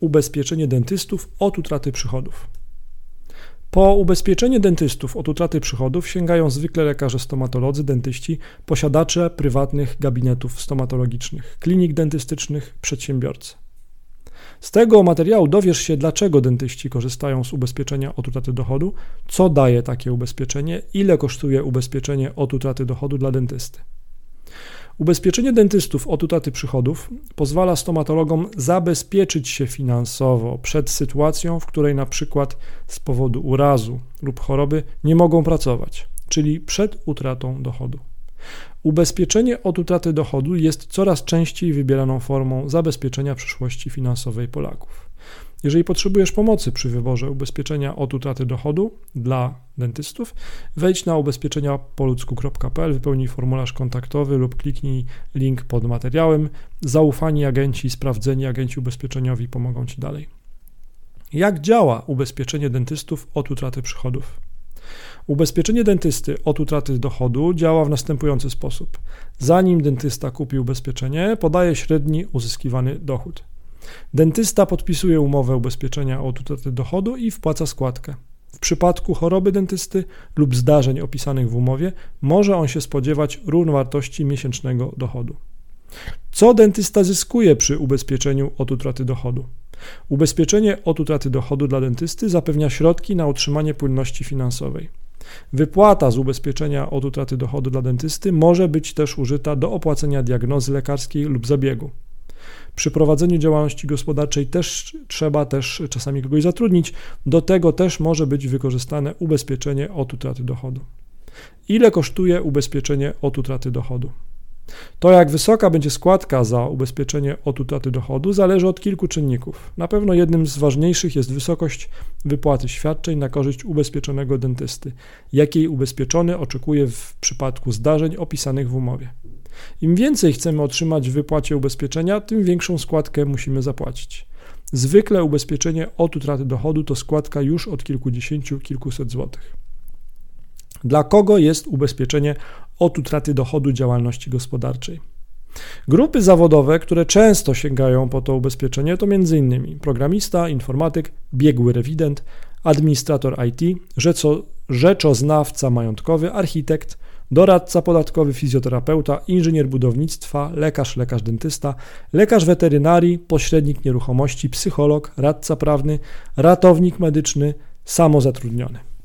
ubezpieczenie dentystów od utraty przychodów. Po ubezpieczenie dentystów od utraty przychodów sięgają zwykle lekarze stomatolodzy, dentyści, posiadacze prywatnych gabinetów stomatologicznych, klinik dentystycznych, przedsiębiorcy. Z tego materiału dowiesz się, dlaczego dentyści korzystają z ubezpieczenia od utraty dochodu, co daje takie ubezpieczenie, ile kosztuje ubezpieczenie od utraty dochodu dla dentysty. Ubezpieczenie dentystów od utraty przychodów pozwala stomatologom zabezpieczyć się finansowo przed sytuacją, w której na przykład z powodu urazu lub choroby nie mogą pracować, czyli przed utratą dochodu. Ubezpieczenie od utraty dochodu jest coraz częściej wybieraną formą zabezpieczenia przyszłości finansowej Polaków. Jeżeli potrzebujesz pomocy przy wyborze ubezpieczenia od utraty dochodu dla dentystów, wejdź na ubezpieczeniapoludzku.pl, wypełnij formularz kontaktowy lub kliknij link pod materiałem. Zaufani agenci, sprawdzeni agenci ubezpieczeniowi pomogą Ci dalej. Jak działa ubezpieczenie dentystów od utraty przychodów? Ubezpieczenie dentysty od utraty dochodu działa w następujący sposób. Zanim dentysta kupi ubezpieczenie, podaje średni uzyskiwany dochód. Dentysta podpisuje umowę ubezpieczenia od utraty dochodu i wpłaca składkę. W przypadku choroby dentysty lub zdarzeń opisanych w umowie może on się spodziewać równowartości miesięcznego dochodu. Co dentysta zyskuje przy ubezpieczeniu od utraty dochodu? Ubezpieczenie od utraty dochodu dla dentysty zapewnia środki na utrzymanie płynności finansowej. Wypłata z ubezpieczenia od utraty dochodu dla dentysty może być też użyta do opłacenia diagnozy lekarskiej lub zabiegu. Przy prowadzeniu działalności gospodarczej też trzeba też czasami kogoś zatrudnić. Do tego też może być wykorzystane ubezpieczenie od utraty dochodu. Ile kosztuje ubezpieczenie od utraty dochodu? To, jak wysoka będzie składka za ubezpieczenie od utraty dochodu, zależy od kilku czynników. Na pewno jednym z ważniejszych jest wysokość wypłaty świadczeń na korzyść ubezpieczonego dentysty, jakiej ubezpieczony oczekuje w przypadku zdarzeń opisanych w umowie. Im więcej chcemy otrzymać w wypłacie ubezpieczenia, tym większą składkę musimy zapłacić. Zwykle ubezpieczenie od utraty dochodu to składka już od kilkudziesięciu, kilkuset złotych. Dla kogo jest ubezpieczenie od utraty dochodu działalności gospodarczej? Grupy zawodowe, które często sięgają po to ubezpieczenie, to m.in. programista, informatyk, biegły rewident, administrator IT, rzeczo, rzeczoznawca majątkowy, architekt, doradca podatkowy, fizjoterapeuta, inżynier budownictwa, lekarz, lekarz dentysta, lekarz weterynarii, pośrednik nieruchomości, psycholog, radca prawny, ratownik medyczny, samozatrudniony.